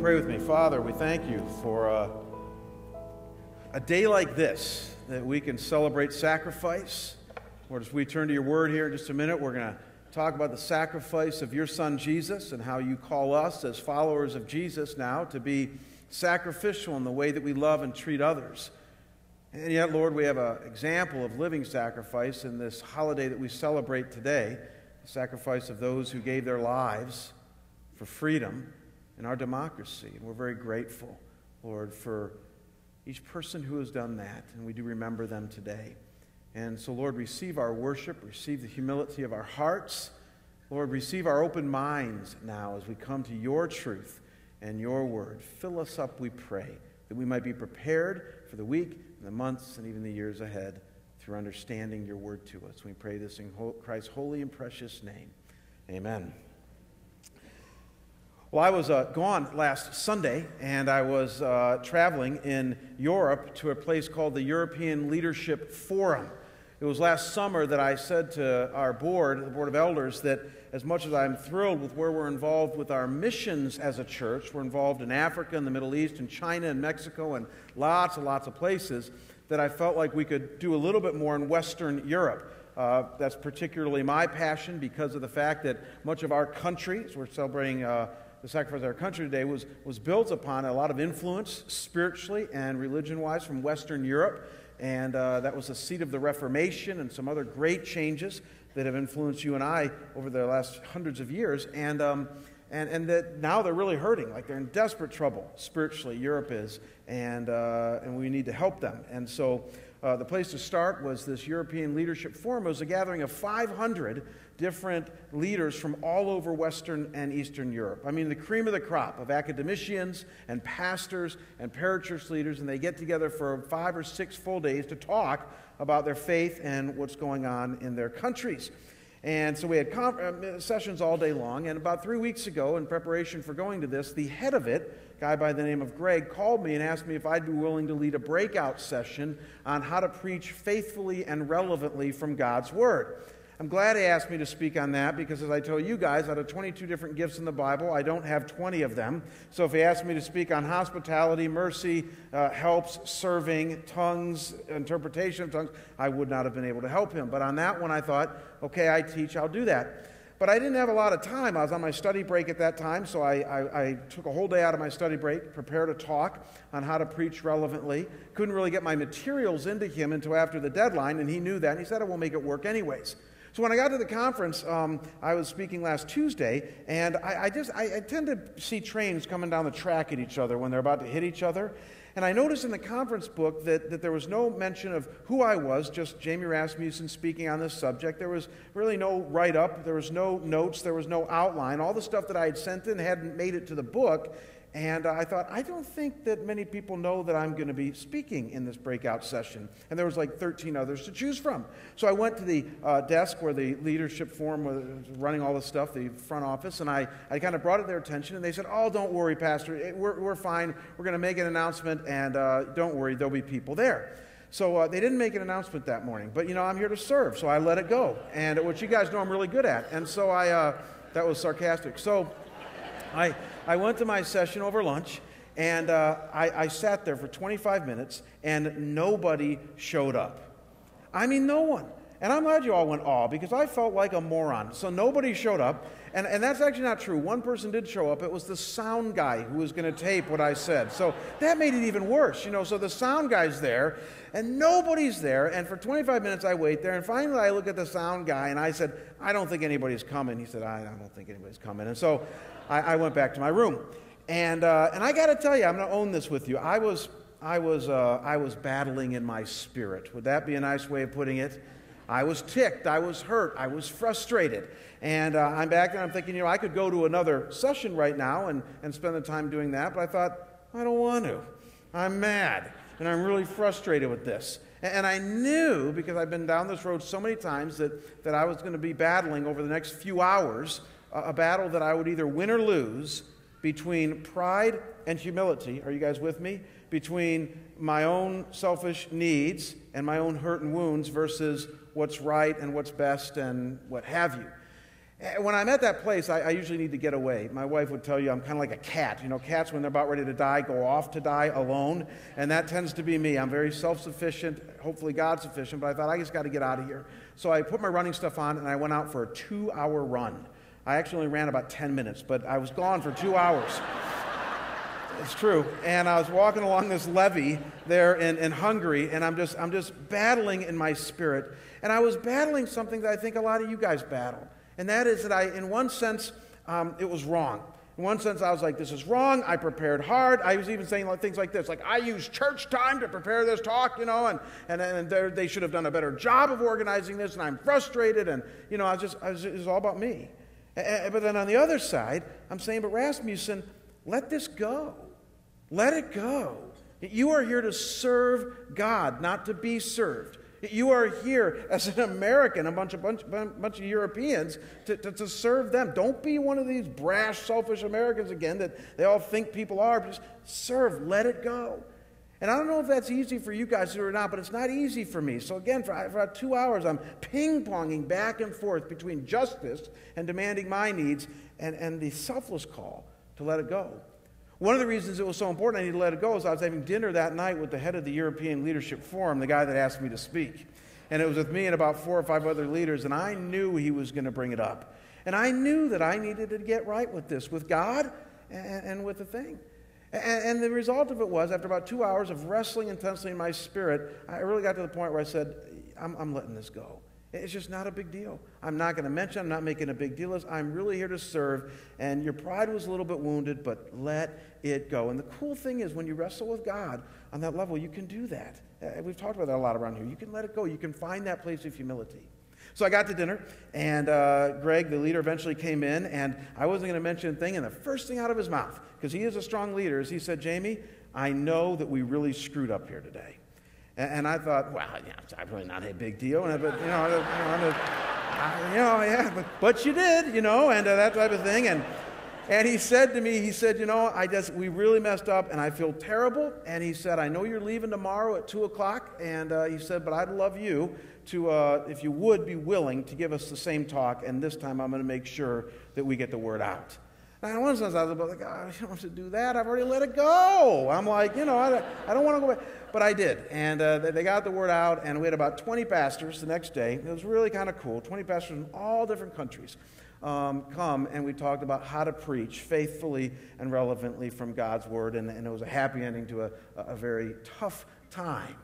Pray with me. Father, we thank you for uh, a day like this that we can celebrate sacrifice. Lord, as we turn to your word here in just a minute, we're going to talk about the sacrifice of your son Jesus and how you call us as followers of Jesus now to be sacrificial in the way that we love and treat others. And yet, Lord, we have an example of living sacrifice in this holiday that we celebrate today the sacrifice of those who gave their lives for freedom in our democracy. And we're very grateful, Lord, for each person who has done that. And we do remember them today. And so, Lord, receive our worship, receive the humility of our hearts. Lord, receive our open minds now as we come to your truth and your word. Fill us up, we pray, that we might be prepared for the week and the months and even the years ahead through understanding your word to us. We pray this in Christ's holy and precious name. Amen. Well, I was uh, gone last Sunday, and I was uh, traveling in Europe to a place called the European Leadership Forum. It was last summer that I said to our board, the Board of Elders, that as much as I'm thrilled with where we're involved with our missions as a church, we're involved in Africa and the Middle East and China and Mexico and lots and lots of places, that I felt like we could do a little bit more in Western Europe. Uh, that's particularly my passion because of the fact that much of our country, so we're celebrating uh, the sacrifice of our country today was, was built upon a lot of influence spiritually and religion wise from Western Europe. And uh, that was the seat of the Reformation and some other great changes that have influenced you and I over the last hundreds of years. And, um, and, and that now they're really hurting. Like they're in desperate trouble spiritually, Europe is. And, uh, and we need to help them. And so uh, the place to start was this European Leadership Forum. It was a gathering of 500 different leaders from all over Western and Eastern Europe. I mean, the cream of the crop of academicians and pastors and parachurch leaders, and they get together for five or six full days to talk about their faith and what's going on in their countries. And so we had uh, sessions all day long. And about three weeks ago, in preparation for going to this, the head of it, a guy by the name of Greg, called me and asked me if I'd be willing to lead a breakout session on how to preach faithfully and relevantly from God's Word. I'm glad he asked me to speak on that because, as I told you guys, out of 22 different gifts in the Bible, I don't have 20 of them. So, if he asked me to speak on hospitality, mercy, uh, helps, serving, tongues, interpretation of tongues, I would not have been able to help him. But on that one, I thought, okay, I teach, I'll do that. But I didn't have a lot of time. I was on my study break at that time, so I, I, I, took a whole day out of my study break, prepared a talk on how to preach relevantly. Couldn't really get my materials into him until after the deadline, and he knew that, and he said, I will make it work anyways. So when I got to the conference, um, I was speaking last Tuesday, and I, I just I, I, tend to see trains coming down the track at each other when they're about to hit each other. And I noticed in the conference book that, that there was no mention of who I was, just Jamie Rasmussen speaking on this subject. There was really no write up, there was no notes, there was no outline. All the stuff that I had sent in hadn't made it to the book. And I thought, I don't think that many people know that I'm going to be speaking in this breakout session. And there was like 13 others to choose from. So I went to the uh, desk where the leadership forum was running all the stuff, the front office, and I, I kind of brought it their attention. And they said, Oh, don't worry, Pastor. We're, we're fine. We're going to make an announcement, and uh, don't worry, there'll be people there. So uh, they didn't make an announcement that morning. But, you know, I'm here to serve, so I let it go. And which you guys know I'm really good at. And so I, uh, that was sarcastic. So I. I went to my session over lunch, and uh, I, I sat there for 25 minutes, and nobody showed up. I mean, no one. And I'm glad you all went awe because I felt like a moron. So nobody showed up. And, and that's actually not true. One person did show up. It was the sound guy who was going to tape what I said. So that made it even worse. You know, so the sound guy's there and nobody's there. And for 25 minutes I wait there. And finally I look at the sound guy and I said, I don't think anybody's coming. He said, I, I don't think anybody's coming. And so I, I went back to my room. And, uh, and I got to tell you, I'm going to own this with you. I was, I, was, uh, I was battling in my spirit. Would that be a nice way of putting it? I was ticked. I was hurt. I was frustrated. And uh, I'm back there. I'm thinking, you know, I could go to another session right now and, and spend the time doing that. But I thought, I don't want to. I'm mad. And I'm really frustrated with this. And I knew, because I've been down this road so many times, that, that I was going to be battling over the next few hours a battle that I would either win or lose between pride and humility. Are you guys with me? Between my own selfish needs and my own hurt and wounds versus what's right and what's best and what have you. When I'm at that place, I, I, usually need to get away. My wife would tell you I'm kind of like a cat. You know, cats, when they're about ready to die, go off to die alone. And that tends to be me. I'm very self sufficient, hopefully God sufficient, but I thought I just got to get out of here. So I put my running stuff on and I went out for a two hour run. I actually only ran about 10 minutes, but I was gone for two hours. it's true. And I was walking along this levee there in, in Hungary, and I'm just, I'm just battling in my spirit. And I was battling something that I think a lot of you guys battle and that is that I, in one sense, um, it was wrong. In one sense, I was like, this is wrong. I prepared hard. I was even saying like, things like this, like, I used church time to prepare this talk, you know, and, and, and they should have done a better job of organizing this, and I'm frustrated. And, you know, I was just, I was, it was all about me. But then on the other side, I'm saying, but Rasmussen, let this go. Let it go. You are here to serve God, not to be served. You are here as an American, a bunch of, bunch, bunch of Europeans, to, to, to, serve them. Don't be one of these brash, selfish Americans again that they all think people are. Just serve, let it go. And I don't know if that's easy for you guys or not, but it's not easy for me. So, again, for, for about two hours, I'm ping ponging back and forth between justice and demanding my needs and, and the selfless call to let it go. One of the reasons it was so important I needed to let it go is I was having dinner that night with the head of the European Leadership Forum, the guy that asked me to speak. And it was with me and about four or five other leaders, and I knew he was going to bring it up. And I knew that I needed to get right with this, with God and, and with the thing. And, and, the result of it was, after about two hours of wrestling intensely in my spirit, I really got to the point where I said, I'm, I'm letting this go. It's just not a big deal. I'm not going to mention, I'm not making a big deal. I'm really here to serve, and your pride was a little bit wounded, but let it go. And the cool thing is, when you wrestle with God on that level, you can do that. Uh, we've talked about that a lot around here. You can let it go, you can find that place of humility. So I got to dinner, and uh, Greg, the leader, eventually came in, and I wasn't going to mention a thing. And the first thing out of his mouth, because he is a strong leader, is he said, Jamie, I know that we really screwed up here today. And, I thought, well, yeah, it's really not a big deal. And, but, you know, I, you know, you know yeah, but, but you did, you know, and uh, that type of thing. And, and he said to me, he said, you know, I just, we really messed up and I feel terrible. And he said, I know you're leaving tomorrow at 2 o'clock. And uh, he said, but I'd love you to, uh, if you would be willing to give us the same talk. And this time I'm going to make sure that we get the word out. And I was like, oh, you don't have to do that. I've already let it go. I'm like, you know, I, I don't want to go back. But I did. And uh, they got the word out, and we had about 20 pastors the next day. It was really kind of cool. 20 pastors from all different countries um, come, and we talked about how to preach faithfully and relevantly from God's word. And, and it was a happy ending to a, a very tough time.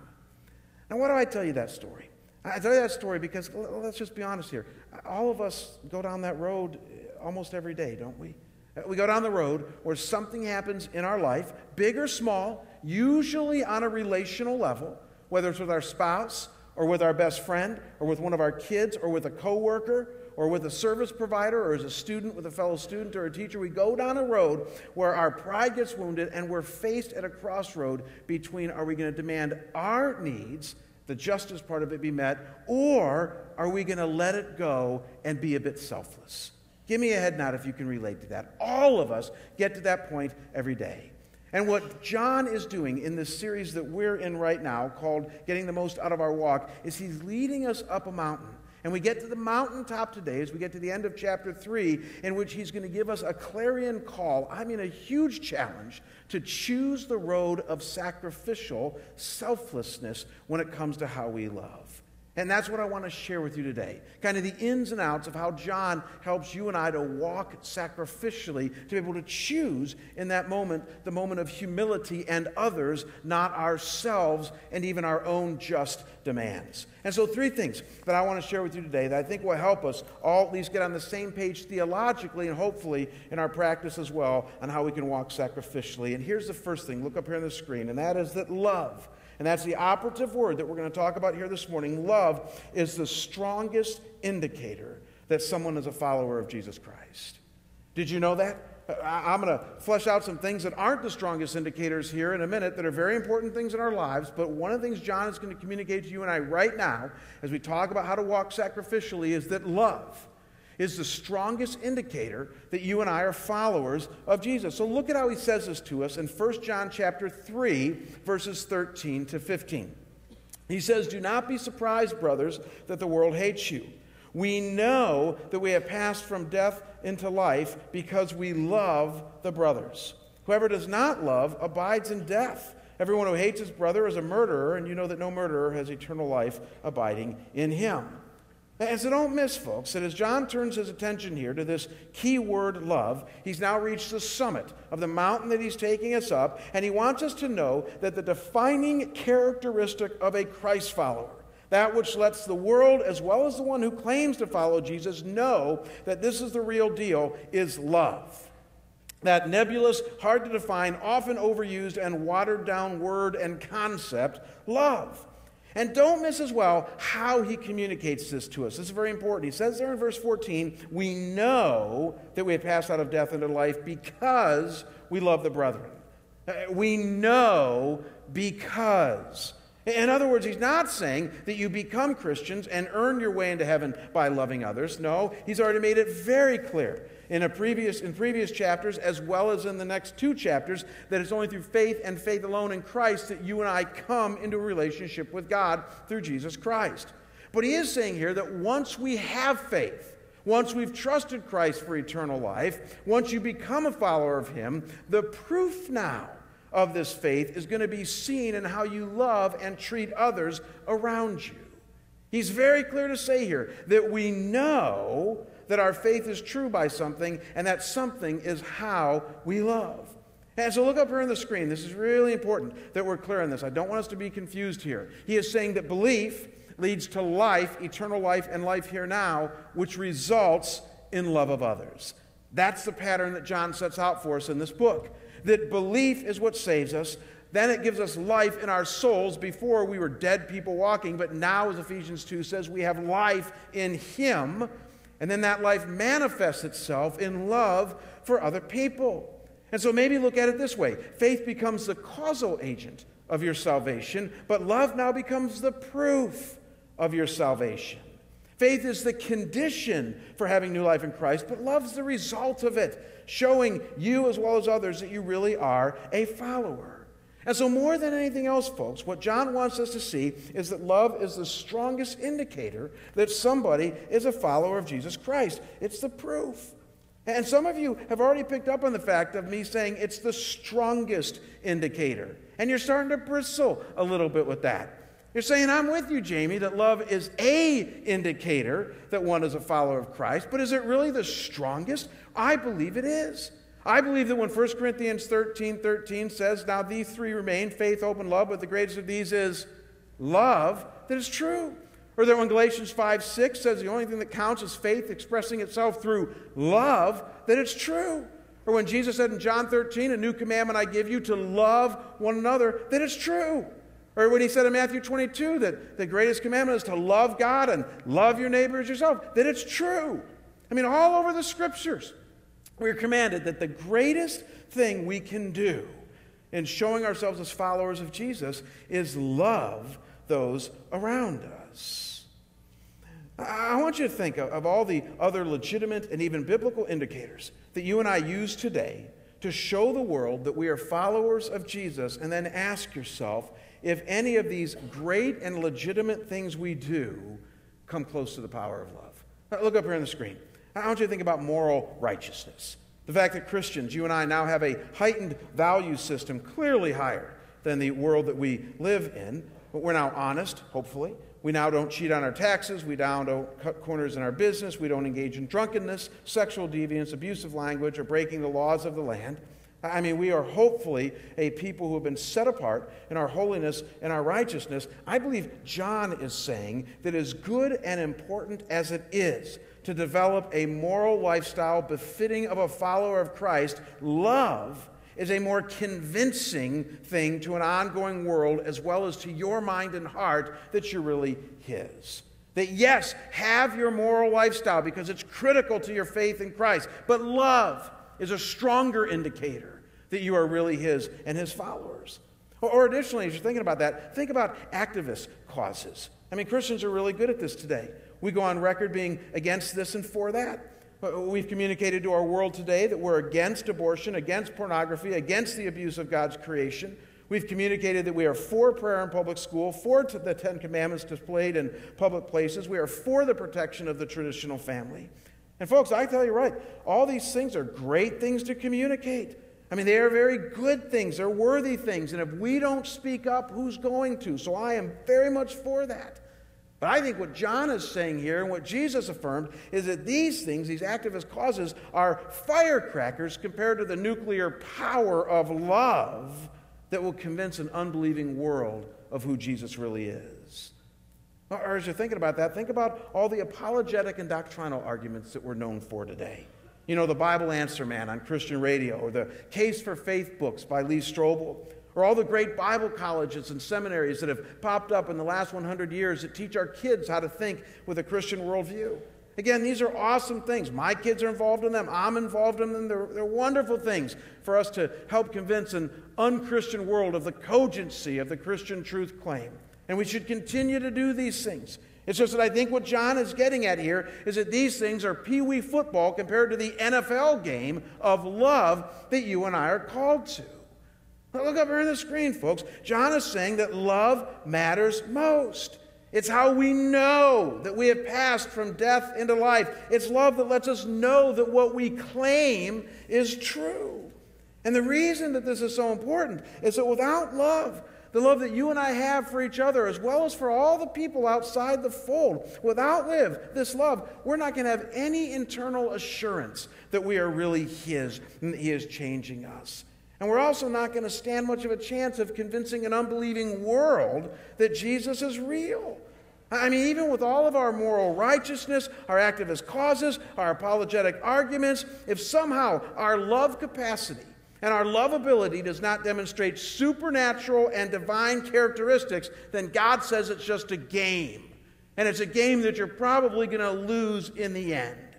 Now, why do I tell you that story? I tell you that story because let's just be honest here. All of us go down that road almost every day, don't we? Uh, we go down the road where something happens in our life, big or small, usually on a relational level, whether it's with our spouse or with our best friend or with one of our kids or with a coworker or with a service provider or as a student with a fellow student or a teacher. We go down a road where our pride gets wounded and we're faced at a crossroad between are we going to demand our needs, the justice part of it be met, or are we going to let it go and be a bit selfless? Give me a head nod if you can relate to that. All of us get to that point every day. And what John is doing in this series that we're in right now, called Getting the Most Out of Our Walk, is he's leading us up a mountain. And we get to the mountaintop today as we get to the end of chapter 3, in which he's going to give us a clarion call, I mean, a huge challenge to choose the road of sacrificial selflessness when it comes to how we love. And that's what I want to share with you today. Kind of the ins and outs of how John helps you and I to walk sacrificially, to be able to choose in that moment the moment of humility and others, not ourselves and even our own just demands. And so, three things that I want to share with you today that I think will help us all at least get on the same page theologically and hopefully in our practice as well on how we can walk sacrificially. And here's the first thing look up here on the screen, and that is that love and that's the operative word that we're going to talk about here this morning. Love is the strongest indicator that someone is a follower of Jesus Christ. Did you know that? I'm going to flesh out some things that aren't the strongest indicators here in a minute that are very important things in our lives. But one of the things John is going to communicate to you and I right now as we talk about how to walk sacrificially is that love is the strongest indicator that you and I are followers of Jesus. So look at how he says this to us in 1 John chapter 3 verses 13 to 15. He says, "Do not be surprised, brothers, that the world hates you. We know that we have passed from death into life because we love the brothers. Whoever does not love abides in death. Everyone who hates his brother is a murderer, and you know that no murderer has eternal life abiding in him. And so don't miss, folks, that as John turns his attention here to this key word love, he's now reached the summit of the mountain that he's taking us up, and he wants us to know that the defining characteristic of a Christ follower, that which lets the world as well as the one who claims to follow Jesus know that this is the real deal, is love. That nebulous, hard to define, often overused, and watered down word and concept, love. And don't miss as well how he communicates this to us. This is very important. He says there in verse 14, we know that we have passed out of death into life because we love the brethren. Uh, we know because. In other words, he's not saying that you become Christians and earn your way into heaven by loving others. No, he's already made it very clear in, a previous, in previous chapters, as well as in the next two chapters, that it's only through faith and faith alone in Christ that you and I come into a relationship with God through Jesus Christ. But he is saying here that once we have faith, once we've trusted Christ for eternal life, once you become a follower of him, the proof now of this faith is going to be seen in how you love and treat others around you. He's very clear to say here that we know that our faith is true by something, and that something is how we love. And so look up here on the screen. This is really important that we're clear on this. I don't want us to be confused here. He is saying that belief leads to life, eternal life, and life here now, which results in love of others. That's the pattern that John sets out for us in this book. That belief is what saves us. Then it gives us life in our souls. Before we were dead people walking, but now, as Ephesians 2 says, we have life in Him and then that life manifests itself in love for other people. And so maybe look at it this way faith becomes the causal agent of your salvation, but love now becomes the proof of your salvation. Faith is the condition for having new life in Christ, but love's the result of it, showing you as well as others that you really are a follower. And so, more than anything else, folks, what John wants us to see is that love is the strongest indicator that somebody is a follower of Jesus Christ. It's the proof. And some of you have already picked up on the fact of me saying it's the strongest indicator. And you're starting to bristle a little bit with that. You're saying, I'm with you, Jamie, that love is a indicator that one is a follower of Christ, but is it really the strongest? I believe it is. I believe that when 1 Corinthians 13 13 says, Now these three remain faith, hope, and love, but the greatest of these is love, that is true. Or that when Galatians 5 6 says the only thing that counts is faith expressing itself through love, that it's true. Or when Jesus said in John 13, A new commandment I give you to love one another, that it's true. Or when he said in Matthew 22 that the greatest commandment is to love God and love your neighbor as yourself, that it's true. I mean, all over the scriptures. We're commanded that the greatest thing we can do in showing ourselves as followers of Jesus is love those around us. I want you to think of, of, all the other legitimate and even biblical indicators that you and I use today to show the world that we are followers of Jesus, and then ask yourself if any of these great and legitimate things we do come close to the power of love. Now, look up here on the screen. I want you to think about moral righteousness. The fact that Christians, you and I, now have a heightened value system, clearly higher than the world that we live in. But we're now honest, hopefully. We now don't cheat on our taxes. We now don't cut corners in our business. We don't engage in drunkenness, sexual deviance, abusive language, or breaking the laws of the land. I mean, we are hopefully a people who have been set apart in our holiness and our righteousness. I believe John is saying that as good and important as it is to develop a moral lifestyle befitting of a follower of Christ, love is a more convincing thing to an ongoing world as well as to your mind and heart that you're really His. That, yes, have your moral lifestyle because it's critical to your faith in Christ, but love is a stronger indicator that you are really His and His followers. Or, additionally, as you're thinking about that, think about activist causes. I mean, Christians are really good at this today. We go on record being against this and for that. We've communicated to our world today that we're against abortion, against pornography, against the abuse of God's creation. We've communicated that we are for prayer in public school, for the Ten Commandments displayed in public places. We are for the protection of the traditional family. And, folks, I tell you right, all these things are great things to communicate. I mean, they are very good things, they're worthy things. And if we don't speak up, who's going to? So I am very much for that. But I think what John is saying here and what Jesus affirmed is that these things, these activist causes, are firecrackers compared to the nuclear power of love that will convince an unbelieving world of who Jesus really is. Or as you're thinking about that, think about all the apologetic and doctrinal arguments that we're known for today. You know, the Bible Answer Man on Christian radio, or the Case for Faith books by Lee Strobel, or all the great Bible colleges and seminaries that have popped up in the last 100 years that teach our kids how to think with a Christian worldview. Again, these are awesome things. My kids are involved in them. I'm involved in them. They're, they're wonderful things for us to help convince an unchristian world of the cogency of the Christian truth claim. And we should continue to do these things. It's just that I think what John is getting at here is that these things are pee wee football compared to the NFL game of love that you and I are called to. Look up here on the screen, folks. John is saying that love matters most. It's how we know that we have passed from death into life. It's love that lets us know that what we claim is true. And the reason that this is so important is that without love, the love that you and I have for each other, as well as for all the people outside the fold. Without live this love, we're not going to have any internal assurance that we are really His and that He is changing us. And we're also not going to stand much of a chance of convincing an unbelieving world that Jesus is real. I mean, even with all of our moral righteousness, our activist causes, our apologetic arguments, if somehow our love capacity and our lovability does not demonstrate supernatural and divine characteristics, then God says it's just a game. And it's a game that you're probably going to lose in the end.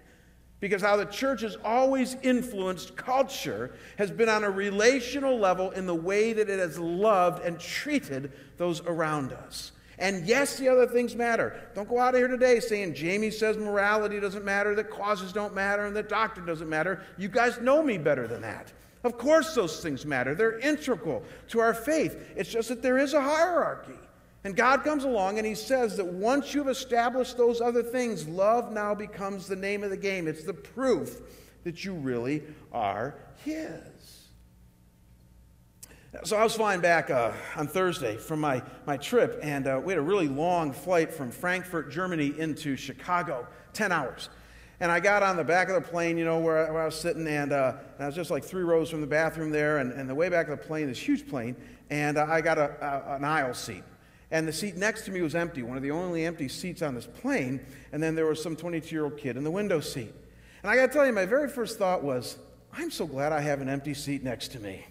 Because how the church has always influenced culture has been on a relational level in the way that it has loved and treated those around us. And yes, the other things matter. Don't go out of here today saying Jamie says morality doesn't matter, that causes don't matter, and that doctrine doesn't matter. You guys know me better than that. Of course, those things matter. They're integral to our faith. It's just that there is a hierarchy. And God comes along and He says that once you've established those other things, love now becomes the name of the game. It's the proof that you really are His. So I was flying back uh, on Thursday from my, my trip, and uh, we had a really long flight from Frankfurt, Germany, into Chicago 10 hours. And I got on the back of the plane, you know, where I, where I was sitting, and, uh, and, I was just like three rows from the bathroom there, and, and the way back of the plane, this huge plane, and uh, I got a, a, an aisle seat. And the seat next to me was empty, one of the only empty seats on this plane, and then there was some 22 year old kid in the window seat. And I got to tell you, my very first thought was, I'm so glad I have an empty seat next to me.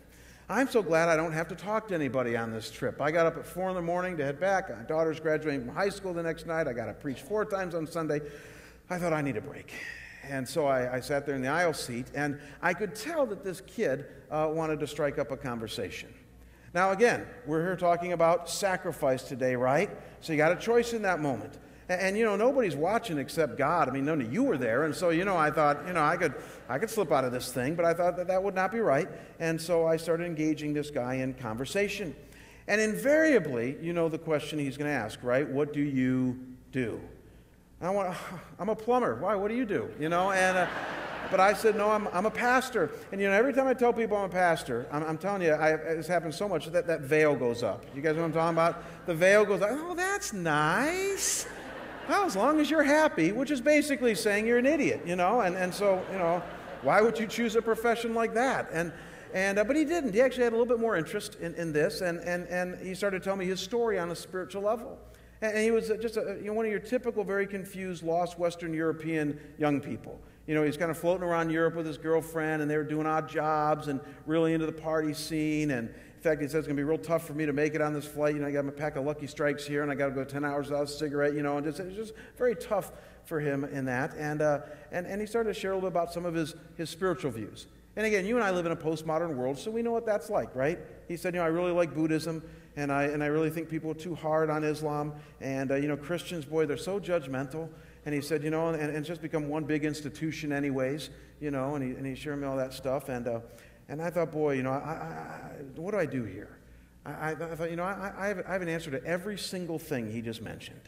I'm so glad I don't have to talk to anybody on this trip. I got up at 4 in the morning to head back. My daughter's graduating from high school the next night. I got to preach four times on Sunday. I thought I need a break. And so I, I, sat there in the aisle seat, and I could tell that this kid uh, wanted to strike up a conversation. Now, again, we're here talking about sacrifice today, right? So you got a choice in that moment. And, and, you know, nobody's watching except God. I mean, none of you were there. And so, you know, I thought, you know, I could, I could slip out of this thing, but I thought that that would not be right. And so I started engaging this guy in conversation. And invariably, you know the question he's going to ask, right? What do you do? I want, I'm a plumber. Why? What do you do? You know, and, uh, but I said, no, I'm, I'm a pastor. And, you know, every time I tell people I'm a pastor, I'm, I'm telling you, I, it's happened so much that that veil goes up. You guys know what I'm talking about? The veil goes up. Oh, that's nice. Well, as long as you're happy, which is basically saying you're an idiot, you know, and, and so, you know, why would you choose a profession like that? And, and, uh, but he didn't. He actually had a little bit more interest in, in this, and, and, and he started telling me his story on a spiritual level. And he was just a, you know, one of your typical, very confused, lost Western European young people. You know, he's kind of floating around Europe with his girlfriend, and they were doing odd jobs and really into the party scene. And in fact, he says it's going to be real tough for me to make it on this flight. You know, I got my pack of Lucky Strikes here, and I got to go 10 hours without a cigarette, you know, and just, it's just very tough for him in that. And, uh, and, and he started to share a little bit about some of his, his spiritual views. And again, you and I live in a postmodern world, so we know what that's like, right? He said, you know, I really like Buddhism and I, and I really think people are too hard on Islam. And, uh, you know, Christians, boy, they're so judgmental. And he said, you know, and, and it's just become one big institution, anyways, you know, and he, and he shared me all that stuff. And, uh, and I thought, boy, you know, I, I, what do I do here? I, I thought, you know, I, I, have, I have an answer to every single thing he just mentioned.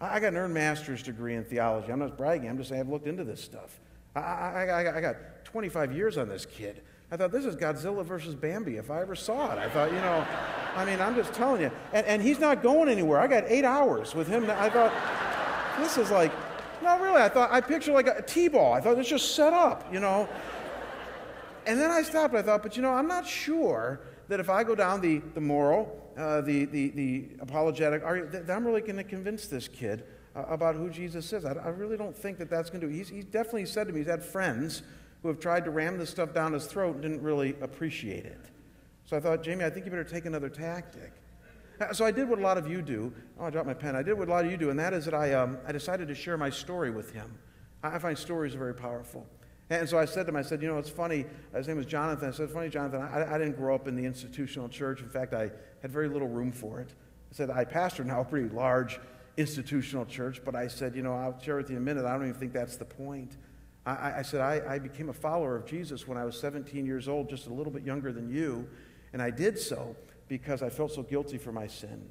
I, I got an earned master's degree in theology. I'm not bragging, I'm just saying I've looked into this stuff. I, I, I, got 25 years on this kid. I thought, this is Godzilla versus Bambi if I ever saw it. I thought, you know, I mean, I'm just telling you. And, and he's not going anywhere. I got eight hours with him. I thought, this is like, no, really. I thought, I picture like a T ball. I thought it's just set up, you know. And then I stopped. I thought, but you know, I'm not sure that if I go down the, the moral, uh, the, the, the apologetic, are, that I'm really going to convince this kid uh, about who Jesus is. I, I, really don't think that that's going to do. He's, he's definitely said to me, he's had friends who have tried to ram this stuff down his throat and didn't really appreciate it. So I thought, Jamie, I think you better take another tactic. Uh, so I did what a lot of you do. Oh, I dropped my pen. I did what a lot of you do, and that is that I, um, I decided to share my story with him. I find stories very powerful. And so I said to him, I said, you know, it's funny. His name was Jonathan. I said, funny, Jonathan, I, I didn't grow up in the institutional church. In fact, I had very little room for it. I said, I pastor now a pretty large institutional church, but I said, you know, I'll share with you in a minute. I don't even think that's the point. I, I said, I, I became a follower of Jesus when I was 17 years old, just a little bit younger than you. And I did so because I felt so guilty for my sin.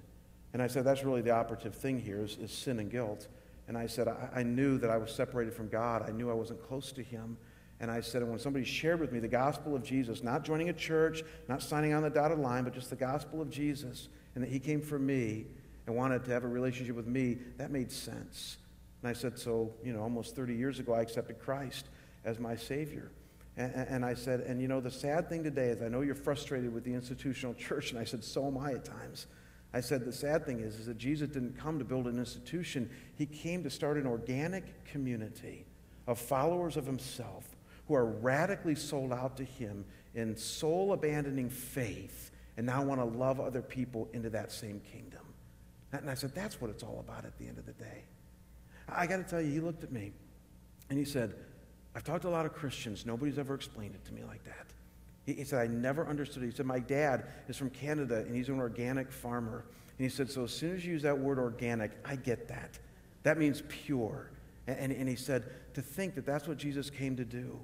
And I said, that's really the operative thing here is, is sin and guilt. And I said, I, I, knew that I was separated from God. I knew I wasn't close to Him. And I said, and when somebody shared with me the gospel of Jesus, not joining a church, not signing on the dotted line, but just the gospel of Jesus, and that He came for me and wanted to have a relationship with me, that made sense. And I said, so, you know, almost 30 years ago, I accepted Christ as my Savior. And, and, I said, and you know, the sad thing today is I know you're frustrated with the institutional church. And I said, so am I at times. I said, the sad thing is, is that Jesus didn't come to build an institution, He came to start an organic community of followers of Himself who are radically sold out to Him in soul abandoning faith and now want to love other people into that same kingdom. And I said, that's what it's all about at the end of the day. I got to tell you, he looked at me and he said, I've talked to a lot of Christians. Nobody's ever explained it to me like that. He, he said, I never understood it. He said, My dad is from Canada and he's an organic farmer. And he said, So as soon as you use that word organic, I get that. That means pure. And, and, and he said, To think that that's what Jesus came to do.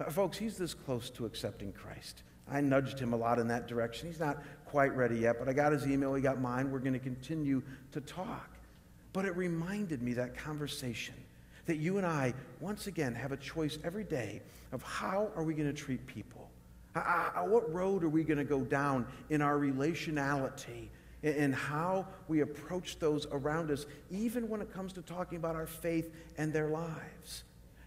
Uh, folks, he's this close to accepting Christ. I nudged him a lot in that direction. He's not quite ready yet, but I got his email, he got mine. We're going to continue to talk. But it reminded me that conversation that you and I, once again, have a choice every day of how are we going to treat people? How, what road are we going to go down in our relationality and how we approach those around us, even when it comes to talking about our faith and their lives?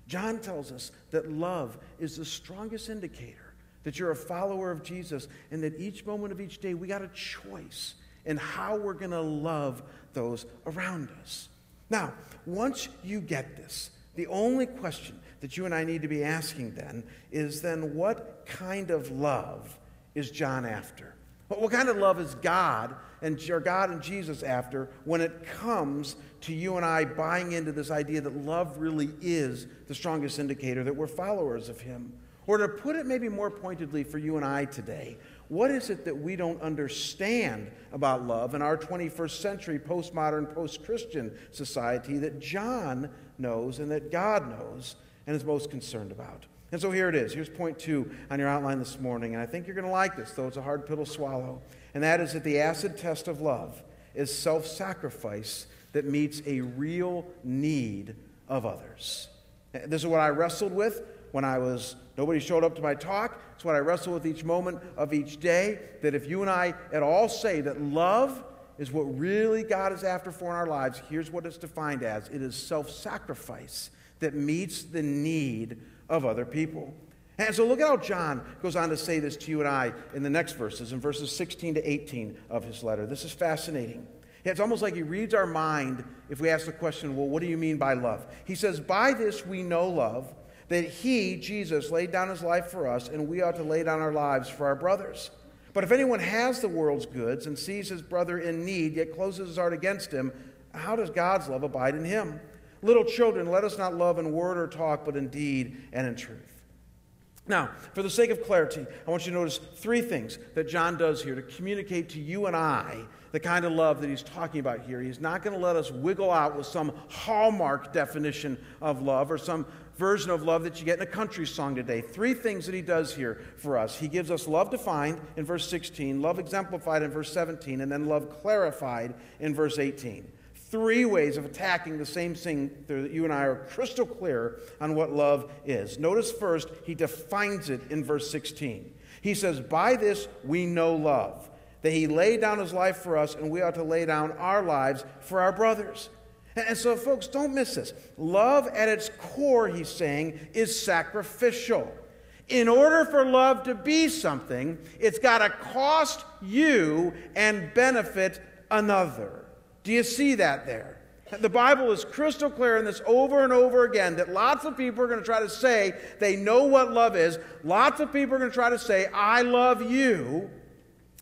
John tells us that love is the strongest indicator that you're a follower of Jesus and that each moment of each day we got a choice in how we're going to love those around us. Now, once you get this, the only question that you and I need to be asking then is then what kind of love is John after? What kind of love is God and or God and Jesus after when it comes to you and I buying into this idea that love really is the strongest indicator that we're followers of Him? Or to put it maybe more pointedly for you and I today, what is it that we don't understand about love in our 21st century postmodern, post Christian society that John knows and that God knows and is most concerned about? And so here it is. Here's point two on your outline this morning. And I think you're going to like this, though it's a hard pill to swallow. And that is that the acid test of love is self sacrifice that meets a real need of others. This is what I wrestled with when I was, nobody showed up to my talk. It's what I wrestle with each moment of each day. That if you and I at all say that love is what really God is after for in our lives, here's what it's defined as it is self sacrifice that meets the need of other people. And so look at how John goes on to say this to you and I in the next verses, in verses 16 to 18 of his letter. This is fascinating. It's almost like he reads our mind if we ask the question, well, what do you mean by love? He says, By this we know love, that he, Jesus, laid down his life for us, and we ought to lay down our lives for our brothers. But if anyone has the world's goods and sees his brother in need, yet closes his heart against him, how does God's love abide in him? Little children, let us not love in word or talk, but in deed and in truth. Now, for the sake of clarity, I want you to notice three things that John does here to communicate to you and I the kind of love that he's talking about here. He's not going to let us wiggle out with some hallmark definition of love or some version of love that you get in a country song today. Three things that he does here for us. He gives us love defined in verse 16, love exemplified in verse 17, and then love clarified in verse 18. Three ways of attacking the same thing that you and I are crystal clear on what love is. Notice first, he defines it in verse 16. He says, By this we know love, that he laid down his life for us, and we ought to lay down our lives for our brothers. And so, folks, don't miss this. Love at its core, he's saying, is sacrificial. In order for love to be something, it's got to cost you and benefit another. Do you see that there? The Bible is crystal clear in this over and over again that lots of people are going to try to say they know what love is. Lots of people are going to try to say, I love you.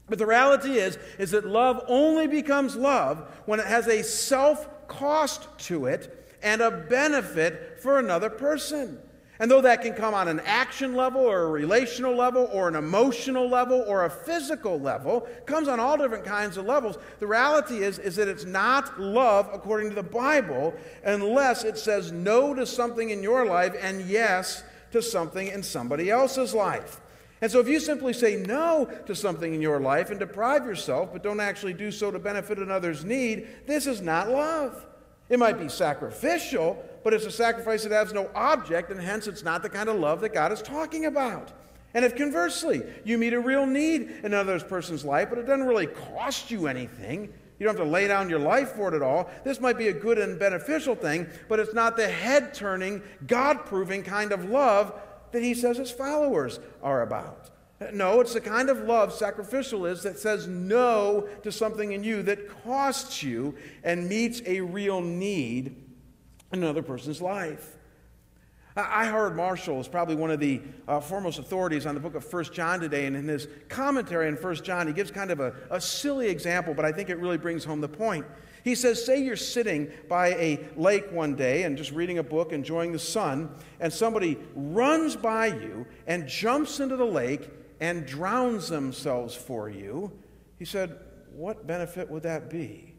But the reality is, is that love only becomes love when it has a self cost to it and a benefit for another person. And though that can come on an action level or a relational level or an emotional level or a physical level, comes on all different kinds of levels, the reality is, is that it's not love according to the Bible unless it says no to something in your life and yes to something in somebody else's life. And so if you simply say no to something in your life and deprive yourself, but don't actually do so to benefit another's need, this is not love. It might be sacrificial, but it's a sacrifice that has no object, and hence it's not the kind of love that God is talking about. And if conversely, you meet a real need in another person's life, but it doesn't really cost you anything, you don't have to lay down your life for it at all. This might be a good and beneficial thing, but it's not the head turning, God proving kind of love that he says his followers are about. No, it's the kind of love sacrificial is that says no to something in you that costs you and meets a real need in another person's life. I. Howard Marshall is probably one of the uh, foremost authorities on the book of 1 John today, and in his commentary on 1 John, he gives kind of a, a silly example, but I think it really brings home the point. He says, Say you're sitting by a lake one day and just reading a book, enjoying the sun, and somebody runs by you and jumps into the lake and drowns themselves for you. He said, What benefit would that be?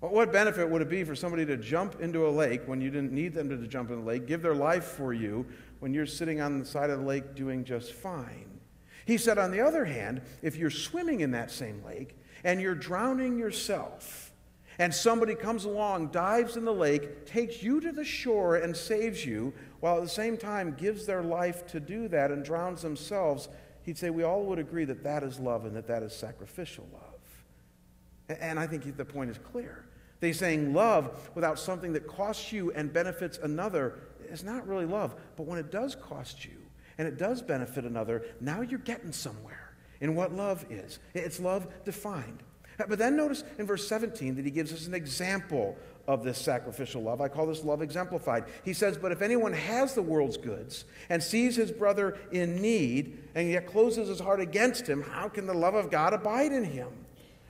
What benefit would it be for somebody to jump into a lake when you didn't need them to jump in the lake, give their life for you when you're sitting on the side of the lake doing just fine? He said, on the other hand, if you're swimming in that same lake and you're drowning yourself, and somebody comes along, dives in the lake, takes you to the shore, and saves you, while at the same time gives their life to do that and drowns themselves, he'd say we all would agree that that is love and that that is sacrificial love. And I think the point is clear. They're saying love without something that costs you and benefits another is not really love. But when it does cost you and it does benefit another, now you're getting somewhere in what love is. It's love defined. But then notice in verse 17 that he gives us an example of this sacrificial love. I call this love exemplified. He says, But if anyone has the world's goods and sees his brother in need and yet closes his heart against him, how can the love of God abide in him?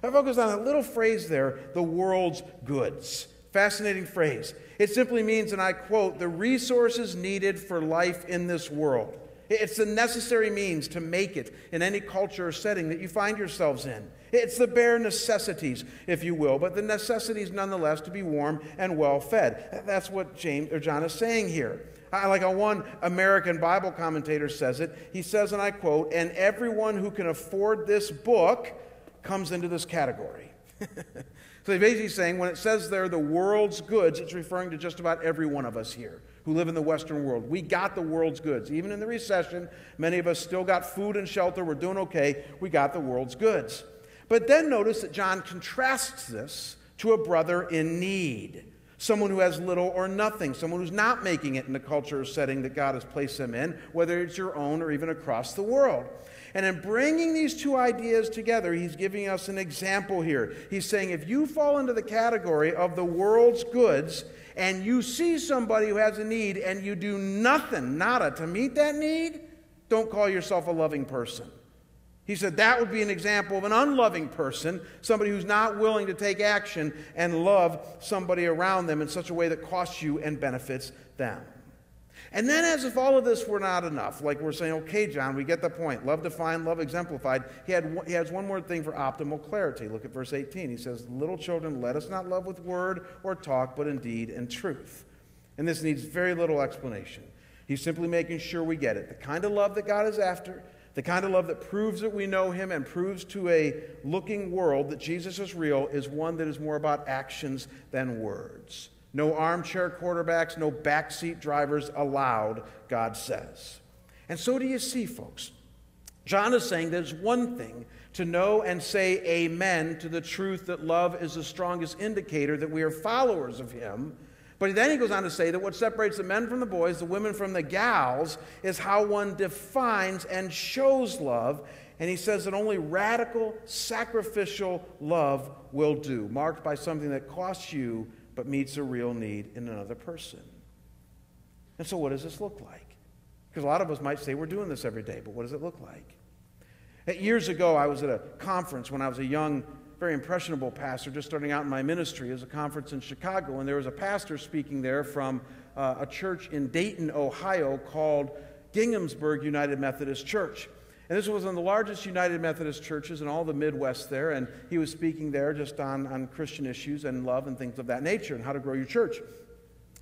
I focus on a little phrase there, the world's goods. Fascinating phrase. It simply means, and I quote, the resources needed for life in this world. It's the necessary means to make it in any culture or setting that you find yourselves in. It's the bare necessities, if you will, but the necessities nonetheless to be warm and well fed. That's what James or John is saying here. I, Like a one American Bible commentator says it, he says, and I quote, and everyone who can afford this book comes into this category. so he's basically saying when it says there the world's goods, it's referring to just about every one of us here who live in the Western world. We got the world's goods. Even in the recession, many of us still got food and shelter. We're doing okay. We got the world's goods. But then notice that John contrasts this to a brother in need, someone who has little or nothing, someone who's not making it in the culture or setting that God has placed them in, whether it's your own or even across the world. And in bringing these two ideas together, he's giving us an example here. He's saying if you fall into the category of the world's goods and you see somebody who has a need and you do nothing, nada, to meet that need, don't call yourself a loving person. He said that would be an example of an unloving person, somebody who's not willing to take action and love somebody around them in such a way that costs you and benefits them. And then, as if all of this were not enough, like we're saying, okay, John, we get the point. Love defined, love exemplified. He, had, he has one more thing for optimal clarity. Look at verse 18. He says, Little children, let us not love with word or talk, but indeed in deed and truth. And this needs very little explanation. He's simply making sure we get it. The kind of love that God is after, the kind of love that proves that we know Him and proves to a looking world that Jesus is real, is one that is more about actions than words. No armchair quarterbacks, no backseat drivers allowed, God says. And so do you see, folks. John is saying there's one thing to know and say amen to the truth that love is the strongest indicator that we are followers of Him. But then he goes on to say that what separates the men from the boys, the women from the gals, is how one defines and shows love. And he says that only radical, sacrificial love will do, marked by something that costs you but meets a real need in another person. And so, what does this look like? Because a lot of us might say we're doing this every day, but what does it look like? Years ago, I was at a conference when I was a young, very impressionable pastor, just starting out in my ministry. It was a conference in Chicago, and there was a pastor speaking there from uh, a church in Dayton, Ohio called Ginghamsburg United Methodist Church. And this was one of the largest United Methodist churches in all the Midwest there, and he was speaking there just on, on Christian issues and love and things of that nature and how to grow your church.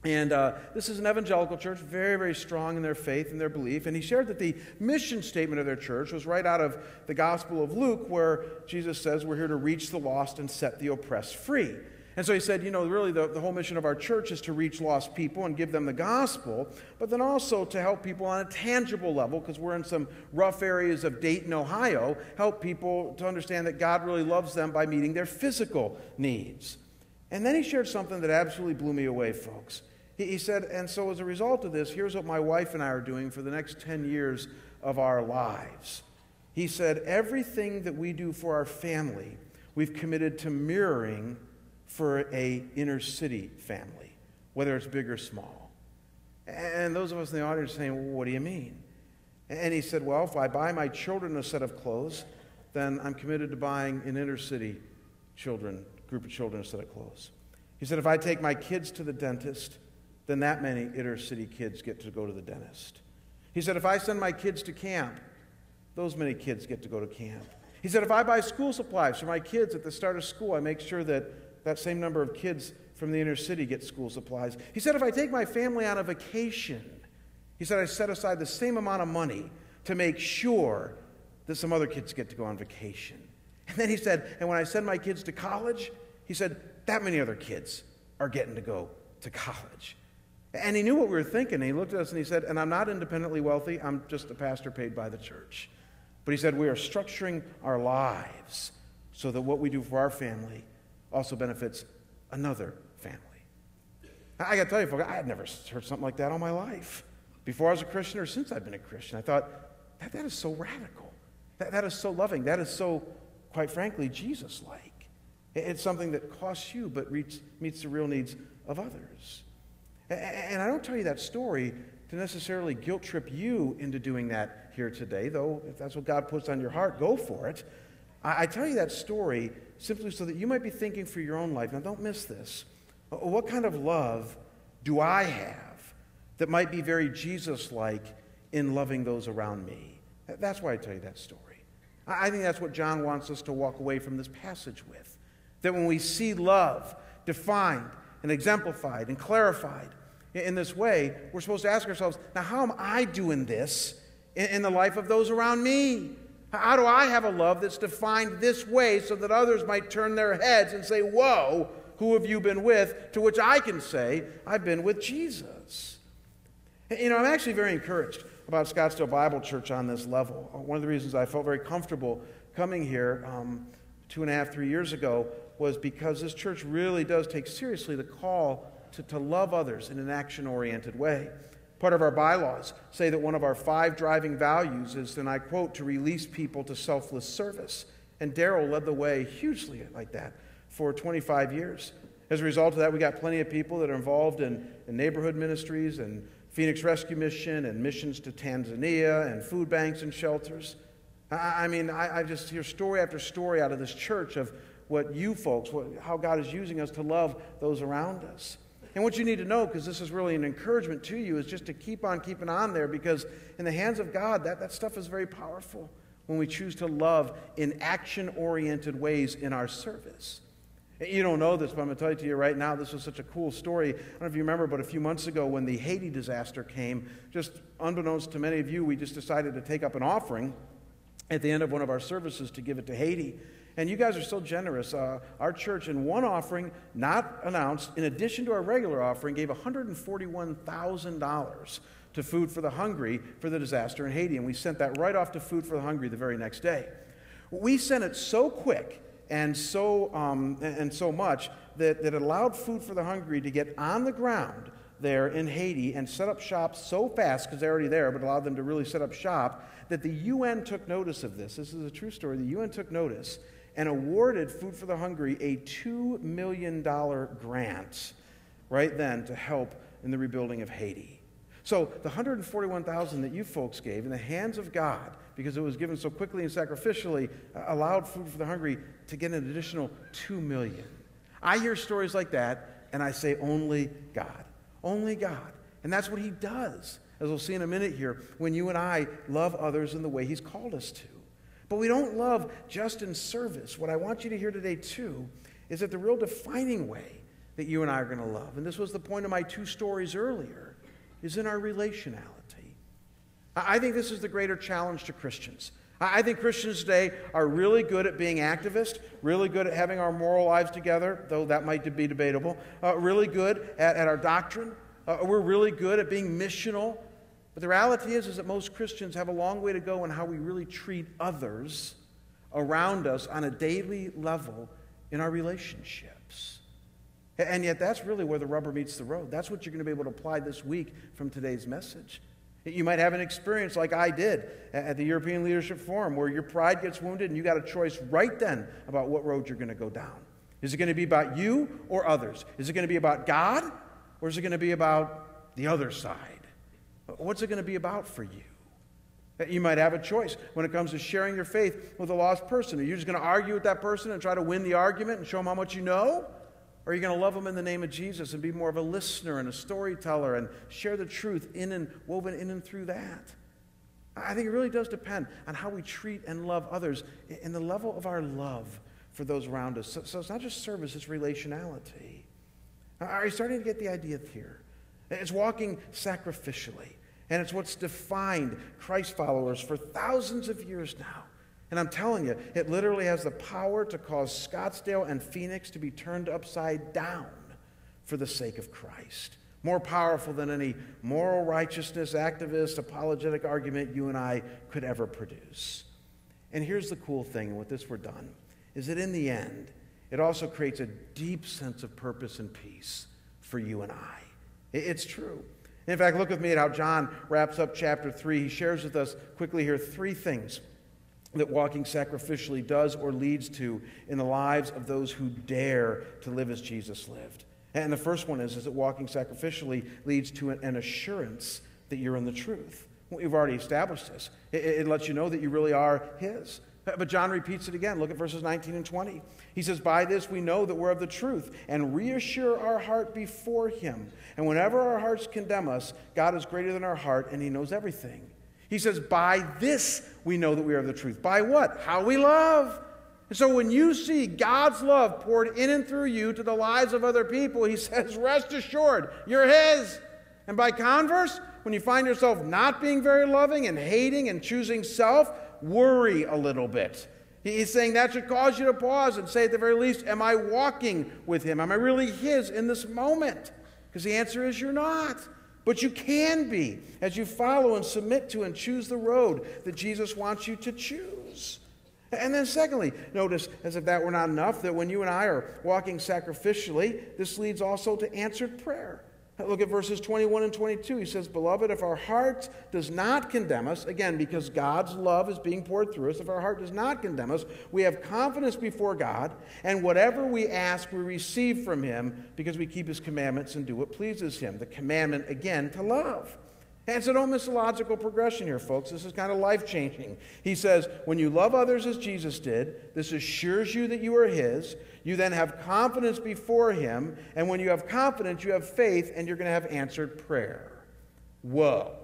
And uh, this is an evangelical church, very, very strong in their faith and their belief. And he shared that the mission statement of their church was right out of the Gospel of Luke, where Jesus says, We're here to reach the lost and set the oppressed free. And so he said, you know, really the, the whole mission of our church is to reach lost people and give them the gospel, but then also to help people on a tangible level, because we're in some rough areas of Dayton, Ohio, help people to understand that God really loves them by meeting their physical needs. And then he shared something that absolutely blew me away, folks. He, said, and so as a result of this, here's what my wife and I are doing for the next 10 years of our lives. He said, everything that we do for our family, we've committed to mirroring for a inner city family, whether it's big or small. And those of us in the audience are saying, well, what do you mean? And he said, well, if I buy my children a set of clothes, then I'm committed to buying an inner city children, group of children a set of clothes. He said, if I take my kids to the dentist, then that many inner city kids get to go to the dentist. He said, if I send my kids to camp, those many kids get to go to camp. He said, if I buy school supplies for my kids at the start of school, I make sure that that same number of kids from the inner city get school supplies. He said, if I take my family on a vacation, he said, I set aside the same amount of money to make sure that some other kids get to go on vacation. And then he said, and when I send my kids to college, he said, that many other kids are getting to go to college. And he knew what we were thinking. He looked at us and he said, And I'm not independently wealthy, I'm just a pastor paid by the church. But he said, We are structuring our lives so that what we do for our family also benefits another family. I got to tell you, folks, I had never heard something like that all my life. Before I was a Christian or since I've been a Christian, I thought, that, that is so radical. That, that is so loving. That is so, quite frankly, Jesus like. It's something that costs you but reach, meets the real needs of others. And I don't tell you that story to necessarily guilt trip you into doing that here today, though if that's what God puts on your heart, go for it. I, tell you that story simply so that you might be thinking for your own life. Now, don't miss this. Uh, what kind of love do I have that might be very Jesus like in loving those around me? That's why I tell you that story. I think that's what John wants us to walk away from this passage with. That when we see love defined and exemplified and clarified, in this way, we're supposed to ask ourselves now, how am I doing this in the life of those around me? How do I have a love that's defined this way so that others might turn their heads and say, Whoa, who have you been with? To which I can say, I've been with Jesus. You know, I'm actually very encouraged about Scottsdale Bible Church on this level. One of the reasons I felt very comfortable coming here um, two and a half, three years ago was because this church really does take seriously the call to, to love others in an action oriented way. Part of our bylaws say that one of our five driving values is, and I quote, to release people to selfless service. And Darryl led the way hugely like that for 25 years. As a result of that, we got plenty of people that are involved in, in neighborhood ministries and Phoenix Rescue Mission and missions to Tanzania and food banks and shelters. I, I mean, I, I, just hear story after story out of this church of what you folks, what, how God is using us to love those around us. And what you need to know, because this is really an encouragement to you, is just to keep on keeping on there because in the hands of God, that, that stuff is very powerful when we choose to love in action oriented ways in our service. You don't know this, but I'm going to tell it to you right now. This was such a cool story. I don't know if you remember, but a few months ago when the Haiti disaster came, just unbeknownst to many of you, we just decided to take up an offering at the end of one of our services to give it to Haiti. And you guys are so generous. Uh, our church, in one offering, not announced, in addition to our regular offering, gave $141,000 to Food for the Hungry for the disaster in Haiti. And we sent that right off to Food for the Hungry the very next day. We sent it so quick and so, um, and so much that, that it allowed Food for the Hungry to get on the ground there in Haiti and set up shop so fast, because they're already there, but allowed them to really set up shop, that the UN took notice of this. This is a true story. The UN took notice and awarded Food for the Hungry a $2 million grant right then to help in the rebuilding of Haiti. So the 141,000 that you folks gave in the hands of God, because it was given so quickly and sacrificially, uh, allowed Food for the Hungry to get an additional 2 million. I hear stories like that and I say only God. Only God. And that's what he does. As we'll see in a minute here, when you and I love others in the way he's called us to. But we don't love just in service. What I want you to hear today, too, is that the real defining way that you and I are going to love, and this was the point of my two stories earlier, is in our relationality. I think this is the greater challenge to Christians. I think Christians today are really good at being activists, really good at having our moral lives together, though that might be debatable, uh, really good at, at our doctrine. Uh, we're really good at being missional, but the reality is, is that most Christians have a long way to go in how we really treat others around us on a daily level in our relationships. And yet, that's really where the rubber meets the road. That's what you're going to be able to apply this week from today's message. You might have an experience like I did at the European Leadership Forum where your pride gets wounded and you got a choice right then about what road you're going to go down. Is it going to be about you or others? Is it going to be about God or is it going to be about the other side? What's it going to be about for you? You might have a choice when it comes to sharing your faith with a lost person. Are you just going to argue with that person and try to win the argument and show them how much you know? Or are you going to love them in the name of Jesus and be more of a listener and a storyteller and share the truth in and woven in and through that? I think it really does depend on how we treat and love others and the level of our love for those around us. So, so it's not just service, it's relationality. Are you starting to get the idea here? It's walking sacrificially. And it's what's defined Christ followers for thousands of years now. And I'm telling you, it literally has the power to cause Scottsdale and Phoenix to be turned upside down for the sake of Christ. More powerful than any moral righteousness, activist, apologetic argument you and I could ever produce. And here's the cool thing, and with this we're done, is that in the end, it also creates a deep sense of purpose and peace for you and I. It's true. In fact, look with me at how John wraps up chapter 3. He shares with us quickly here three things that walking sacrificially does or leads to in the lives of those who dare to live as Jesus lived. And the first one is, is that walking sacrificially leads to an assurance that you're in the truth. We've already established this. It, it lets you know that you really are His. But John repeats it again. Look at verses 19 and 20. He says, By this we know that we're of the truth and reassure our heart before Him. And whenever our hearts condemn us, God is greater than our heart and He knows everything. He says, By this we know that we are of the truth. By what? How we love. And so when you see God's love poured in and through you to the lives of other people, He says, Rest assured, you're His. And by converse, when you find yourself not being very loving and hating and choosing self, worry a little bit. He's saying that should cause you to pause and say, at the very least, Am I walking with Him? Am I really His in this moment? Because the answer is you're not. But you can be as you follow and submit to and choose the road that Jesus wants you to choose. And then, secondly, notice, as if that were not enough, that when you and I are walking sacrificially, this leads also to answered prayer. Look at verses 21 and 22. He says, Beloved, if our heart does not condemn us, again, because God's love is being poured through us, if our heart does not condemn us, we have confidence before God, and whatever we ask, we receive from Him because we keep His commandments and do what pleases Him. The commandment, again, to love. And so don't miss the logical progression here, folks. This is kind of life changing. He says, when you love others as Jesus did, this assures you that you are His. You then have confidence before Him. And when you have confidence, you have faith, and you're going to have answered prayer. Whoa.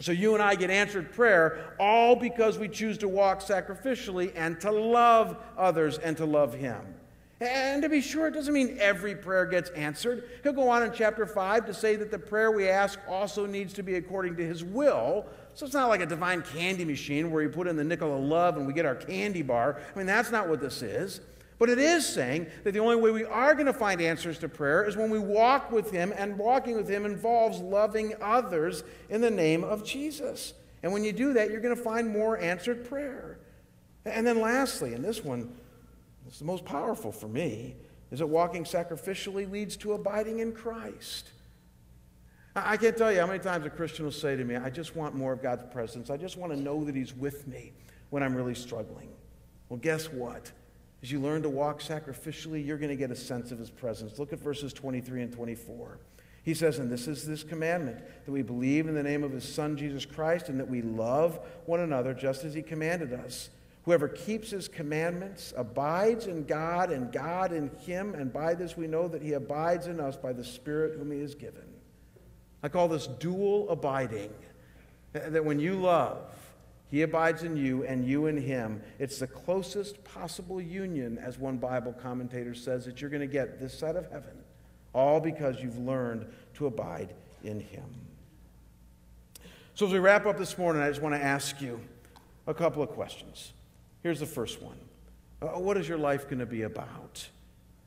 So you and I get answered prayer all because we choose to walk sacrificially and to love others and to love Him. And to be sure, it doesn't mean every prayer gets answered. He'll go on in chapter 5 to say that the prayer we ask also needs to be according to his will. So it's not like a divine candy machine where you put in the nickel of love and we get our candy bar. I mean, that's not what this is. But it is saying that the only way we are going to find answers to prayer is when we walk with him, and walking with him involves loving others in the name of Jesus. And when you do that, you're going to find more answered prayer. And then, lastly, and this one is the most powerful for me, is that walking sacrificially leads to abiding in Christ. I can't tell you how many times a Christian will say to me, I just want more of God's presence. I just want to know that He's with me when I'm really struggling. Well, guess what? As you learn to walk sacrificially, you're going to get a sense of His presence. Look at verses 23 and 24. He says, And this is this commandment that we believe in the name of His Son, Jesus Christ, and that we love one another just as He commanded us. Whoever keeps his commandments abides in God, and God in him, and by this we know that he abides in us by the Spirit whom he has given. I call this dual abiding. That when you love, he abides in you and you in him. It's the closest possible union, as one Bible commentator says, that you're going to get this side of heaven, all because you've learned to abide in him. So, as we wrap up this morning, I just want to ask you a couple of questions. Here's the first one uh, What is your life going to be about?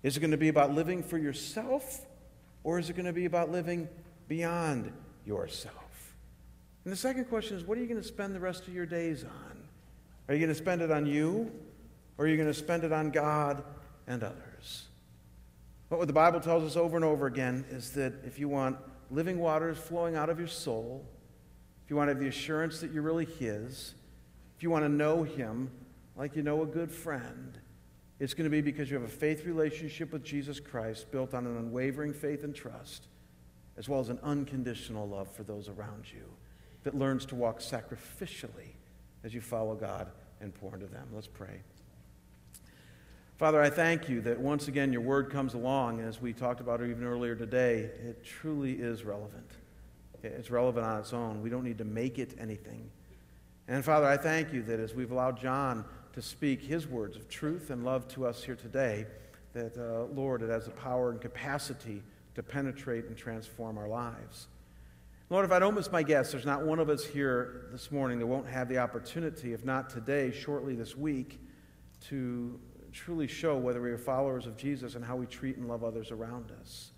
Is it going to be about living for yourself, or is it going to be about living beyond yourself? And the second question is what are you going to spend the rest of your days on? Are you going to spend it on you, or are you going to spend it on God and others? What the Bible tells us over and over again is that if you want living waters flowing out of your soul, if you want to have the assurance that you're really His, if you want to know Him, like you know a good friend. It's going to be because you have a faith relationship with Jesus Christ built on an unwavering faith and trust, as well as an unconditional love for those around you that learns to walk sacrificially as you follow God and pour into them. Let's pray. Father, I thank you that once again your word comes along, as we talked about even earlier today, it truly is relevant. It's relevant on its own. We don't need to make it anything. And Father, I thank you that as we've allowed John to speak his words of truth and love to us here today, that, uh, Lord, it has the power and capacity to penetrate and transform our lives. Lord, if I don't miss my guess, there's not one of us here this morning that won't have the opportunity, if not today, shortly this week, to truly show whether we are followers of Jesus and how we treat and love others around us.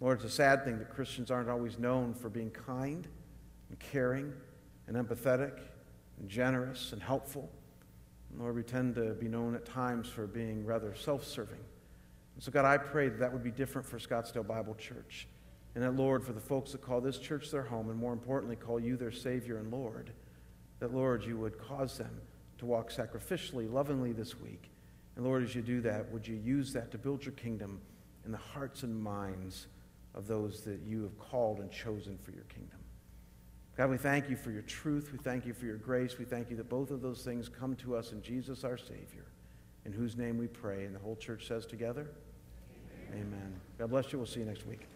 Lord, it's a sad thing that Christians aren't always known for being kind and caring and empathetic and generous and helpful. Lord, we tend to be known at times for being rather self serving. So, God, I pray that that would be different for Scottsdale Bible Church. And that, Lord, for the folks that call this church their home, and more importantly, call you their Savior and Lord, that, Lord, you would cause them to walk sacrificially, lovingly this week. And, Lord, as you do that, would you use that to build your kingdom in the hearts and minds of those that you have called and chosen for your kingdom? God, we thank you for your truth. We thank you for your grace. We thank you that both of those things come to us in Jesus our Savior, in whose name we pray. And the whole church says together, Amen. Amen. God bless you. We'll see you next week.